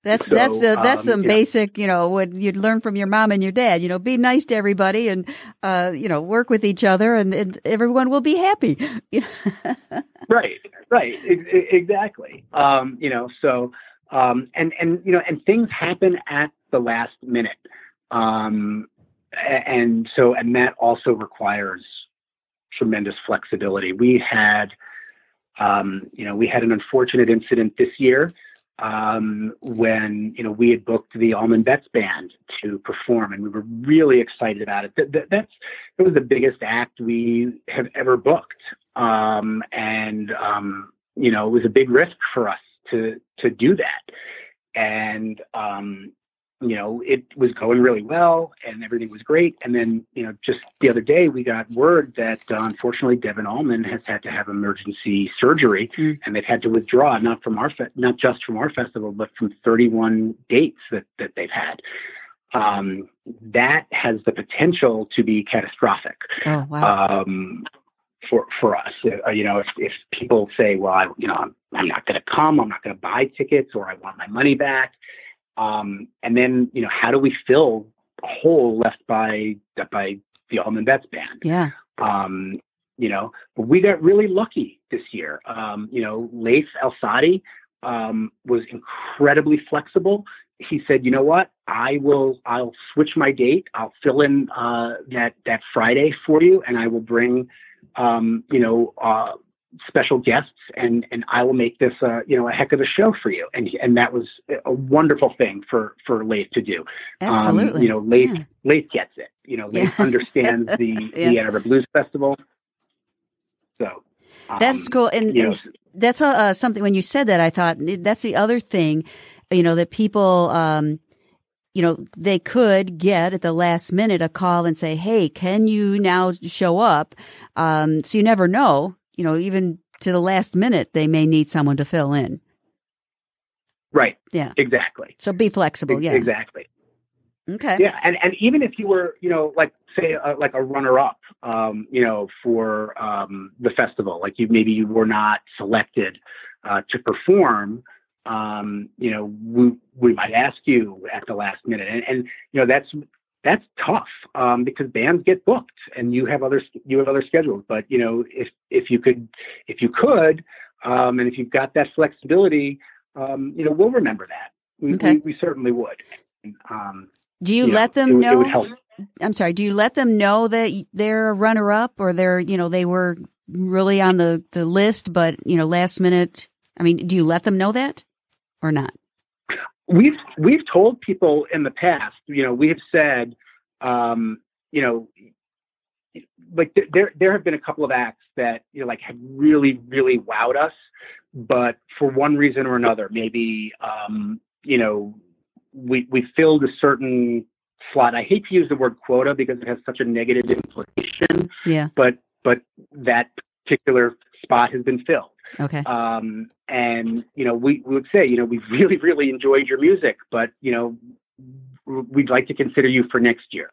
that's so, that's uh, that's um, some basic, you know, what you'd learn from your mom and your dad. You know, be nice to everybody and uh, you know, work with each other, and, and everyone will be happy. [laughs] right, right, exactly. Um, you know, so Um, and and you know, and things happen at the last minute. Um, and so, and that also requires tremendous flexibility. We had, um, you know, we had an unfortunate incident this year um, when you know we had booked the Allman Betts band to perform, and we were really excited about it. That, that, that's it was the biggest act we have ever booked, um, and um, you know it was a big risk for us to to do that. And um, you know, it was going really well and everything was great. And then, you know, just the other day we got word that uh, unfortunately Devon Allman has had to have emergency surgery mm. and they've had to withdraw not from our fe- not just from our festival, but from 31 dates that that they've had. Um, that has the potential to be catastrophic. Oh wow. Um, for for us, uh, you know, if if people say, well, I, you know, I'm, I'm not going to come, I'm not going to buy tickets, or I want my money back um, and then, you know, how do we fill a hole left by by the Allman Betts band? Yeah. Um, you know, we got really lucky this year. Um, you know, Laith Al-Saadi um, was incredibly flexible. He said, "You know what? I will. I'll switch my date. I'll fill in uh, that that Friday for you, and I will bring, um, you know, uh, special guests and and I will make this uh, you know a heck of a show for you and and that was a wonderful thing for for Laith to do. Absolutely. Um, you know, Laith yeah. Laith gets it. You know, Laith yeah. understands the [laughs] yeah. the Ann Arbor Blues Festival. So um, that's cool, and, and that's uh, uh, something. When you said that, I thought that's the other thing. You know that people. Um, you know, they could get at the last minute a call and say, Hey, can you now show up? Um, so you never know you know, even to the last minute, they may need someone to fill in. Right. Yeah. Exactly. So be flexible. Yeah. Exactly. Okay. Yeah, and and even if you were, you know, like say uh, like a runner up, um, you know, for um, the festival, like you maybe you were not selected uh, to perform, um, you know, we we might ask you at the last minute, and, and you know that's that's tough um, because bands get booked and you have other you have other schedules. But you know, if if you could if you could um, and if you've got that flexibility, um, you know, we'll remember that. We, okay. we, we certainly would. Um, do you, you let know, them know? I'm sorry. Do you let them know that they're a runner up or they're you know they were really on the the list, but you know last minute. I mean, do you let them know that or not? We've we've told people in the past, you know, we have said, um, you know, like th- there there have been a couple of acts that you know like have really really wowed us, but for one reason or another, maybe um, you know we we filled a certain slot. I hate to use the word quota because it has such a negative implication. Yeah. But but that particular spot has been filled. Okay. Um, and you know, we, we would say, you know, we [laughs] really, really enjoyed your music, but you know, we'd like to consider you for next year.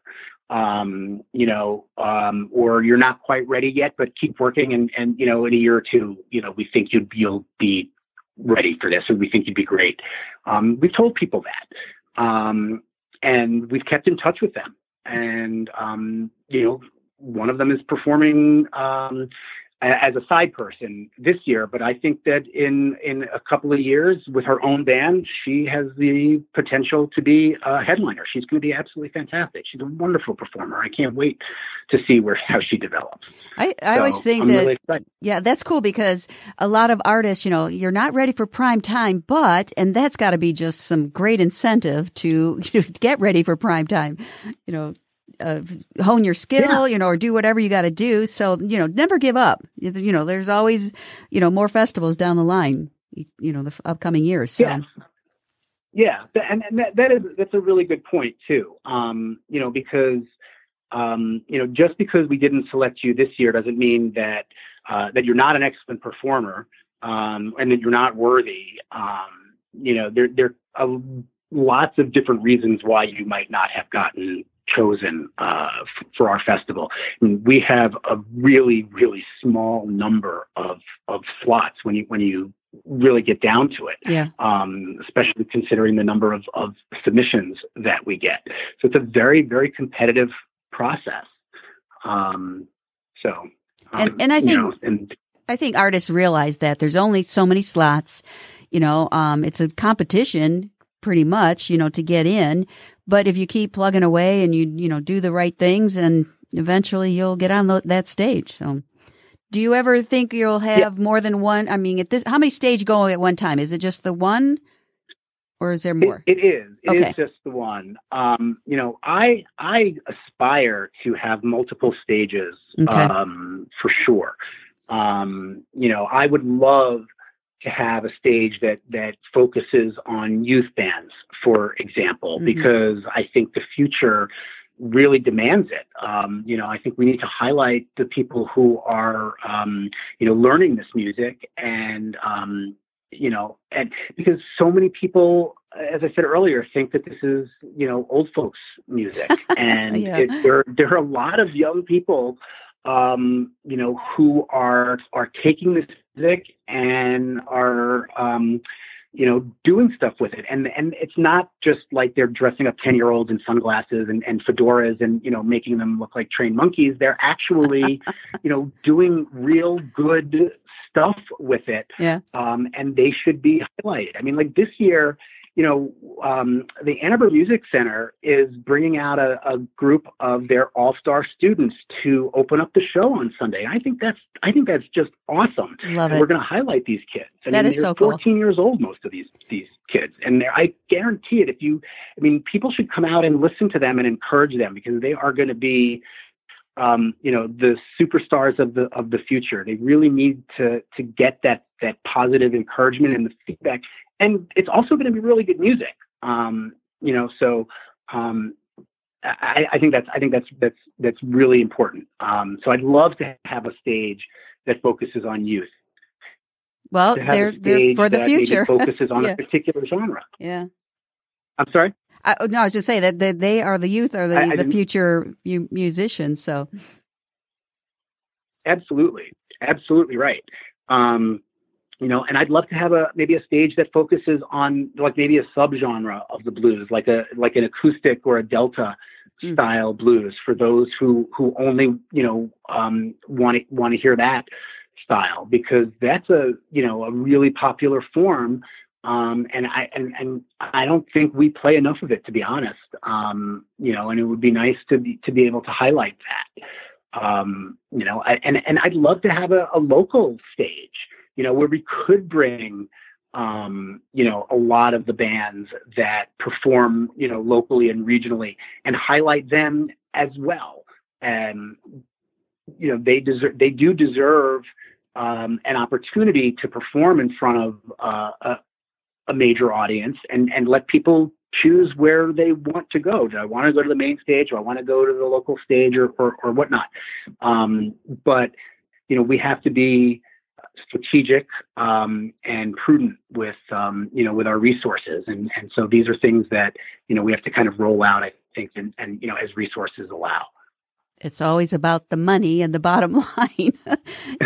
Um, you know, um, or you're not quite ready yet, but keep working, and and you know, in a year or two, you know, we think you'd you'll be ready for this, and we think you'd be great. Um, we've told people that, um, and we've kept in touch with them, and um, you know, one of them is performing um, as a side person this year, but I think that in in a couple of years with her own band, she has the potential to be a headliner. She's going to be absolutely fantastic. She's a wonderful performer. I can't wait to see where how she develops. I, I so always think I'm that really yeah, that's cool because a lot of artists, you know, you're not ready for prime time, but and that's got to be just some great incentive to [laughs] get ready for prime time. You know, uh, hone your skill, yeah. you know, or do whatever you got to do. So, you know, never give up. You know, there's always, you know, more festivals down the line, you know, the upcoming years. So. Yeah. Yeah. And, that, that is, that's a really good point too. Um, you know, because, um, you know, just because we didn't select you this year doesn't mean that, uh, that you're not an excellent performer, um, and that you're not worthy. Um, you know, there, there are lots of different reasons why you might not have gotten chosen uh, f- for our festival. I mean, we have a really, really small number of of slots when you when you really get down to it. Yeah. Um, especially considering the number of, of submissions that we get. So it's a very, very competitive process. Um, so, um, and, and I think, know, and, I think artists realize that there's only so many slots You know, um, it's a competition pretty much, you know, to get in. But if you keep plugging away and you, you know, do the right things and eventually you'll get on that stage. So do you ever think you'll have yeah. more than one? I mean, at this, how many stage going at one time? Is it just the one? or is there more? it, it is. It okay. is just the one. Um, you know, I I aspire to have multiple stages okay. um, for sure. Um, you know, I would love to have a stage that that focuses on youth bands, for example, mm-hmm. because I think the future really demands it. Um, you know, I think we need to highlight the people who are, um, you know, learning this music and, um, you know, and because so many people, as I said earlier, think that this is, you know, old folks music, [laughs] and yeah. it, there there are a lot of young people, um, you know, who are are taking this music and are, um, you know, doing stuff with it, and and it's not just like they're dressing up ten year olds in sunglasses and, and fedoras and you know making them look like trained monkeys. They're actually, [laughs] you know, doing real good stuff with it. Yeah. Um, and they should be highlighted. I mean, like this year, you know, um, the Ann Arbor Music Center is bringing out a, a group of their all-star students to open up the show on Sunday. I think that's I think that's just awesome. Love and it. We're going to highlight these kids. I that mean, is they're so 14 cool. years old, most of these these kids, and I guarantee it. If you, I mean, people should come out and listen to them and encourage them because they are going to be um, you know the superstars of the of the future. They really need to to get that that positive encouragement and the feedback, and it's also going to be really good music. Um, you know, so um, I, I, think that's I think that's that's that's really important. Um, so I'd love to have a stage that focuses on youth. Well, they're, they're for the future. [laughs] focuses on yeah. a particular genre. Yeah. I'm sorry. I, no, I was just saying that they, they are the youth, are the, I, I the future mu- musicians. So, absolutely, absolutely right. Um, you know, and I'd love to have a maybe a stage that focuses on like maybe a subgenre of the blues, like a like an acoustic or a delta mm. style blues for those who who only you know um, want to want to hear that style because that's a you know a really popular form um, and I and, and I don't think we play enough of it, to be honest. Um, you know, and it would be nice to be to be able to highlight that. Um, you know, I, and and I'd love to have a, a local stage, you know, where we could bring, um, you know, a lot of the bands that perform, you know, locally and regionally, and highlight them as well. And you know, they deserve they do deserve um, an opportunity to perform in front of uh, a, a major audience and, and let people choose where they want to go. Do I want to go to the main stage? Do I want to go to the local stage or, or, or whatnot? Um, but, you know, we have to be strategic um, and prudent with, um, you know, with our resources. And, and so these are things that, you know, we have to kind of roll out, I think, and, and you know, as resources allow it's always about the money and the bottom [laughs] line,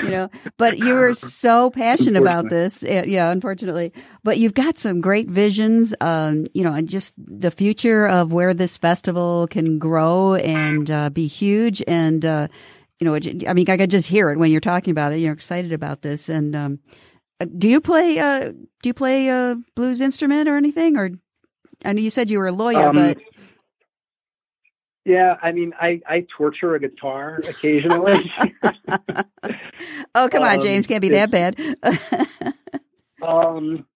you know. But you were [laughs] so passionate about this, yeah. Unfortunately, but you've got some great visions, um, you know, and just the future of where this festival can grow and uh, be huge. And uh, you know, I mean, I could just hear it when you're talking about it. You're excited about this. And um, uh, do you play? Uh, do you play a blues instrument or anything? Or I know you said you were a lawyer, um, but yeah, I mean, I, I torture a guitar occasionally. [laughs] oh, come on, um, James, can't be that bad. [laughs] um,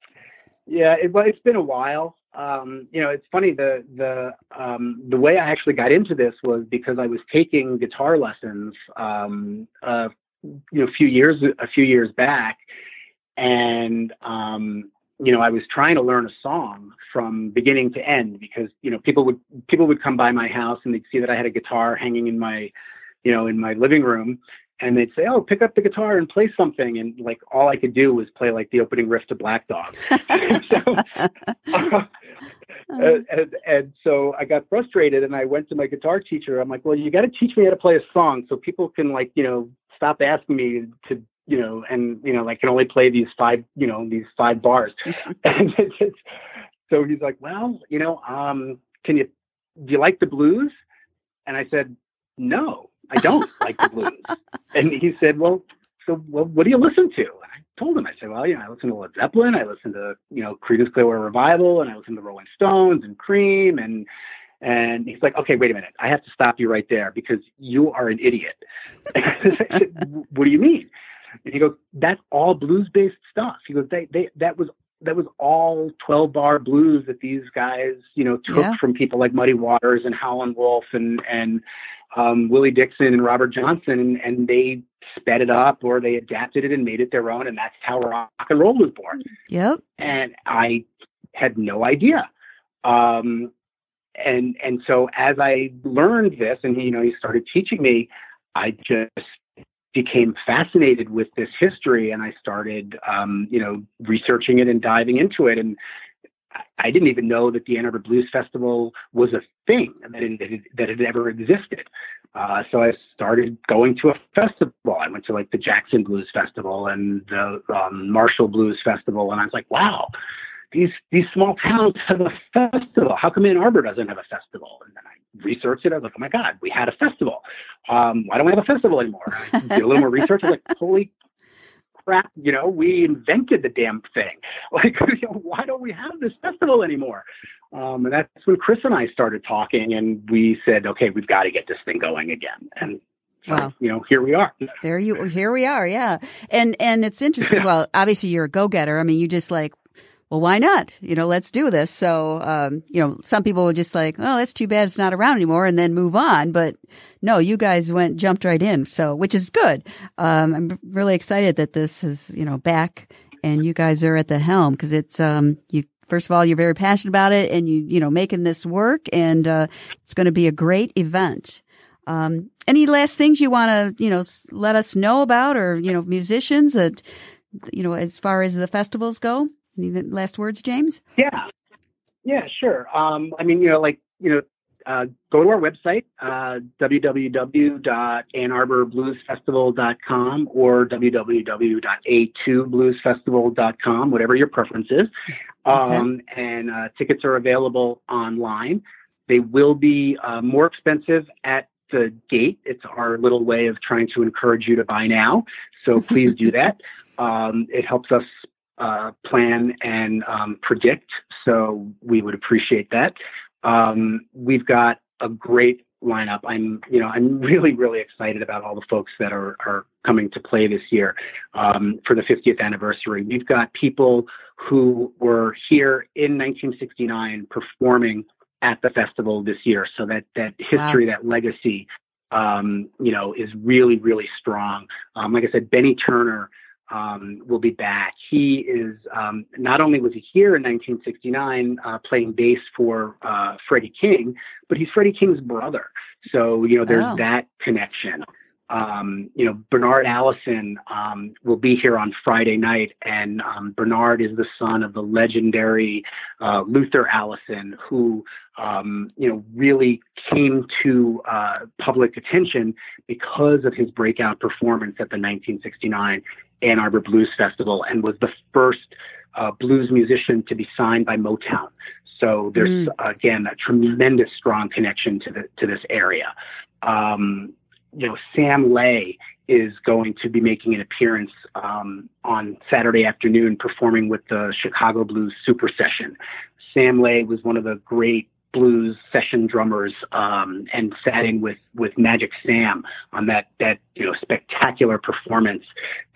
yeah, it, well, it's been a while. Um, you know, it's funny the the um, the way I actually got into this was because I was taking guitar lessons, um, uh, you know, a few years a few years back, and um, you know, I was trying to learn a song from beginning to end because, you know, people would people would come by my house and they'd see that I had a guitar hanging in my, you know, in my living room and they'd say, "Oh, pick up the guitar and play something." And like all I could do was play like the opening riff to Black Dog. [laughs] [laughs] so, uh, and, and, so I got frustrated, and I went to my guitar teacher. I'm like, "Well, you got to teach me how to play a song so people can like, you know, stop asking me to you know, and you know, I can only play these five, you know, these five bars. [laughs] and it's, it's, so he's like, well, you know, um, can you, do you like the blues? And I said, no, I don't [laughs] like the blues. And he said, well, so well, what do you listen to? And I told him, I said, well, you know, I listen to Led Zeppelin, I listen to, you know, Creedence Clearwater Revival, and I listen to Rolling Stones and Cream, and and he's like, okay, wait a minute, I have to stop you right there because you are an idiot. [laughs] Said, what do you mean? And he goes, that's all blues based stuff. He goes, they, they, that was that was all 12 bar blues that these guys, you know, took yeah. from people like Muddy Waters and Howlin' Wolf and, and, um, Willie Dixon and Robert Johnson, and, and they sped it up or they adapted it and made it their own, and that's how rock and roll was born. Yep. And I had no idea. Um, and and so as I learned this, and he, you know, he started teaching me, I just became fascinated with this history and I started, um, you know, researching it and diving into it. And I didn't even know that the Ann Arbor Blues Festival was a thing that it, that it ever existed. Uh, so I started going to a festival. I went to like the Jackson Blues Festival and the um, Marshall Blues Festival, and I was like, wow, these these small towns have a festival. How come Ann Arbor doesn't have a festival? And then researched it. I was like, oh my god, we had a festival. Um, why don't we have a festival anymore? I did a little more research. I was like, [laughs] holy crap! You know, we invented the damn thing. [laughs] Like, you know, why don't we have this festival anymore? Um, and that's when Chris and I started talking, and we said, okay, we've got to get this thing going again. And wow. you know, here we are. There you, here we are. Yeah. And, and it's interesting. well, obviously you're a go getter. I mean, you just like well, why not? You know, let's do this. So, um, you know, some people were just like, oh, that's too bad it's not around anymore and then move on. But no, you guys went, jumped right in. So, which is good. Um, I'm really excited that this is, you know, back and you guys are at the helm because it's, um, you, first of all, you're very passionate about it and you, you know, making this work and, uh, it's going to be a great event. Um, any last things you want to, you know, let us know about or, you know, musicians that, you know, as far as the festivals go? Any last words, James? Yeah, yeah, sure. Um, I mean, you know, like you know, uh, go to our website, uh, www.annarborbluesfestival.com or www.a2bluesfestival.com, whatever your preference is. Um, okay. And uh, tickets are available online. They will be uh, more expensive at the gate. It's our little way of trying to encourage you to buy now. So please do [laughs] that. Um, it helps us uh, plan and um, predict. So we would appreciate that. Um, we've got a great lineup. I'm, you know, I'm really, really excited about all the folks that are, are coming to play this year um, for the 50th anniversary. We've got people who were here in 1969 performing at the festival this year. So that that history, wow. that legacy, um, you know, is really, really strong. Um, like I said, Benny Turner um, will be back. He is um, not only was he here in 1969 uh, playing bass for uh, Freddie King, but he's Freddie King's brother. So you know there's oh. that connection. Um, you know Bernard Allison um, will be here on Friday night, and um, Bernard is the son of the legendary uh, Luther Allison, who um, you know really came to uh, public attention because of his breakout performance at the 1969 Ann Arbor Blues Festival and was the first uh, blues musician to be signed by Motown. So there's mm. again a tremendous strong connection to the to this area. Um, you know, Sam Lay is going to be making an appearance um, on Saturday afternoon, performing with the Chicago Blues Super Session. Sam Lay was one of the great blues session drummers um, and sat in with with Magic Sam on that that you know spectacular performance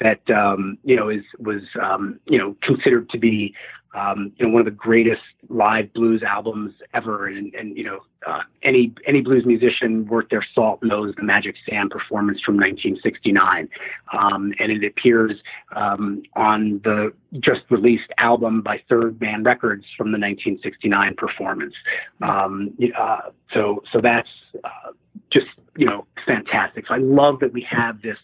that um, you know is was um, you know considered to be um, you know, one of the greatest live blues albums ever. And, and you know, uh, any any blues musician worth their salt knows the Magic Sam performance from 1969, um, and it appears um, on the just released album by Third Man Records from the 1969 performance. Um, uh, so so that's uh, just you know fantastic. So I love that we have this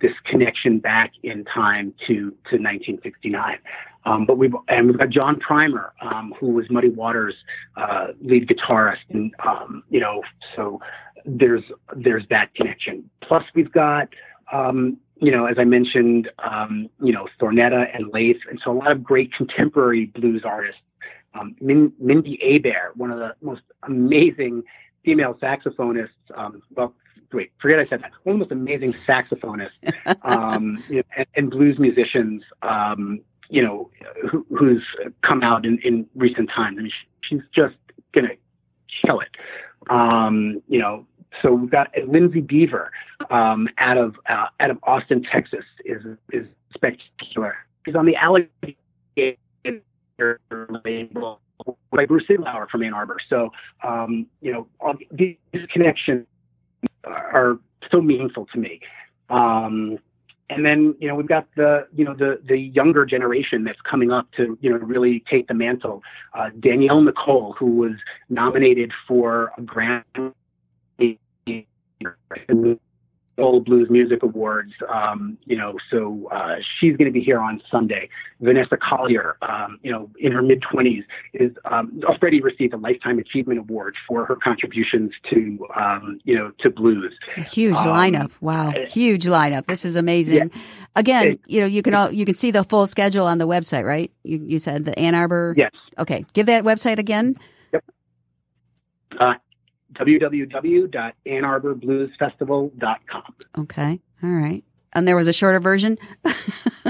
this connection back in time to to 1969. Um, but we've and we've got John Primer, um, who was Muddy Waters' uh, lead guitarist, and um, you know, so there's there's that connection. Plus, we've got um, you know, as I mentioned, um, you know, Thornetta and Laith, and so a lot of great contemporary blues artists. Um, Min- Mindi Abair, one of the most amazing female saxophonists, well, wait, forget I said that. One of the most amazing saxophonists [laughs] um, you know, and, and, blues musicians, um, you know, who, who's come out in, in recent times. I mean, she's just gonna kill it. Um, you know, so we've got Lindsay Beaver um, out of uh, out of Austin, Texas, is is spectacular. She's on the Alligator label by Bruce Iglauer from Ann Arbor. So um, you know, these connections are so meaningful to me. Um, and then you know we've got the you know the the younger generation that's coming up to you know really take the mantle. Uh, Danielle Nicole, who was nominated for a Grammy Old Blues Music Awards. Um, you know, so uh, she's going to be here on Sunday. Vanessa Collier, um, you know, in her mid twenties, is um, already received a Lifetime Achievement Award for her contributions to, um, you know, to blues. A huge um, lineup! Wow, uh, huge lineup. This is amazing. Yeah. Again, it, you know, you can all, you can see the full schedule on the website, right? You, you said the Ann Arbor. Yes. Okay, give that website again. Yep. Uh, www.annarborbluesfestival.com. Okay. All right. And there was a shorter version?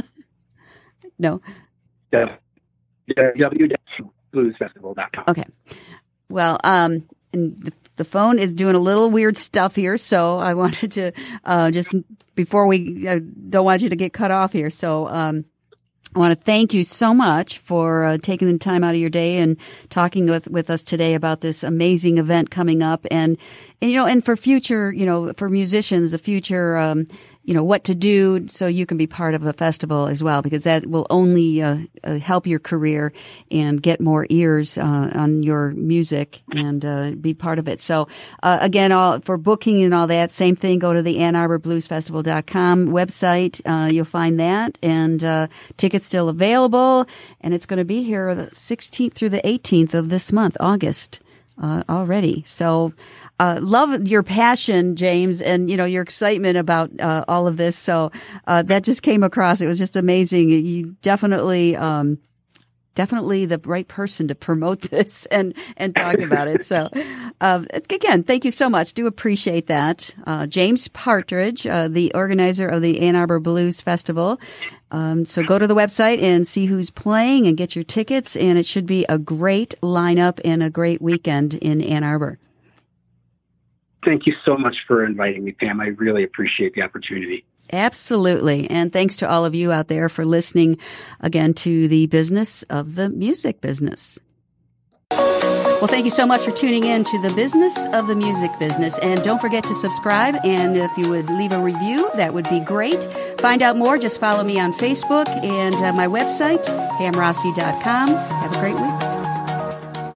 [laughs] no. www.bluesfestival.com. Okay. Well, um, and the, the, phone is doing a little weird stuff here, so I [laughs] wanted to uh, just before we I don't want you to get cut off here. So um, I want to thank you so much for uh, taking the time out of your day and talking with, with us today about this amazing event coming up. And, and you know, and for future, you know, for musicians, a future, um, you know, what to do so you can be part of the festival as well, because that will only uh, uh, help your career and get more ears uh, on your music and uh, be part of it. So, uh, again, all, for booking and all that, same thing, go to the Ann Arbor Blues Festival.com website. Uh, you'll find that and tickets still available. And it's going to be here the 16th through the 18th of this month, August. Already. So uh, love your passion, James, and you know your excitement about uh, all of this. So uh, that just came across. It was just amazing. You definitely, um, definitely the right person to promote [laughs] this and and talk about it. So uh, again, thank you so much. Do appreciate that, uh, James Partridge, uh, the organizer of the Ann Arbor Blues Festival. Um, so go to the website and see who's playing and get your tickets. And it should be a great lineup and a great weekend in Ann Arbor. Thank you so much for inviting me, Pam. I really appreciate the opportunity. Absolutely. And thanks to all of you out there for listening again to the business of the music business. Well, thank you so much for tuning in to the business of the music business. And don't forget to subscribe. And if you would leave a review, that would be great. Find out more, just follow me on Facebook and uh, my website, pamrossi.com. Have a great week.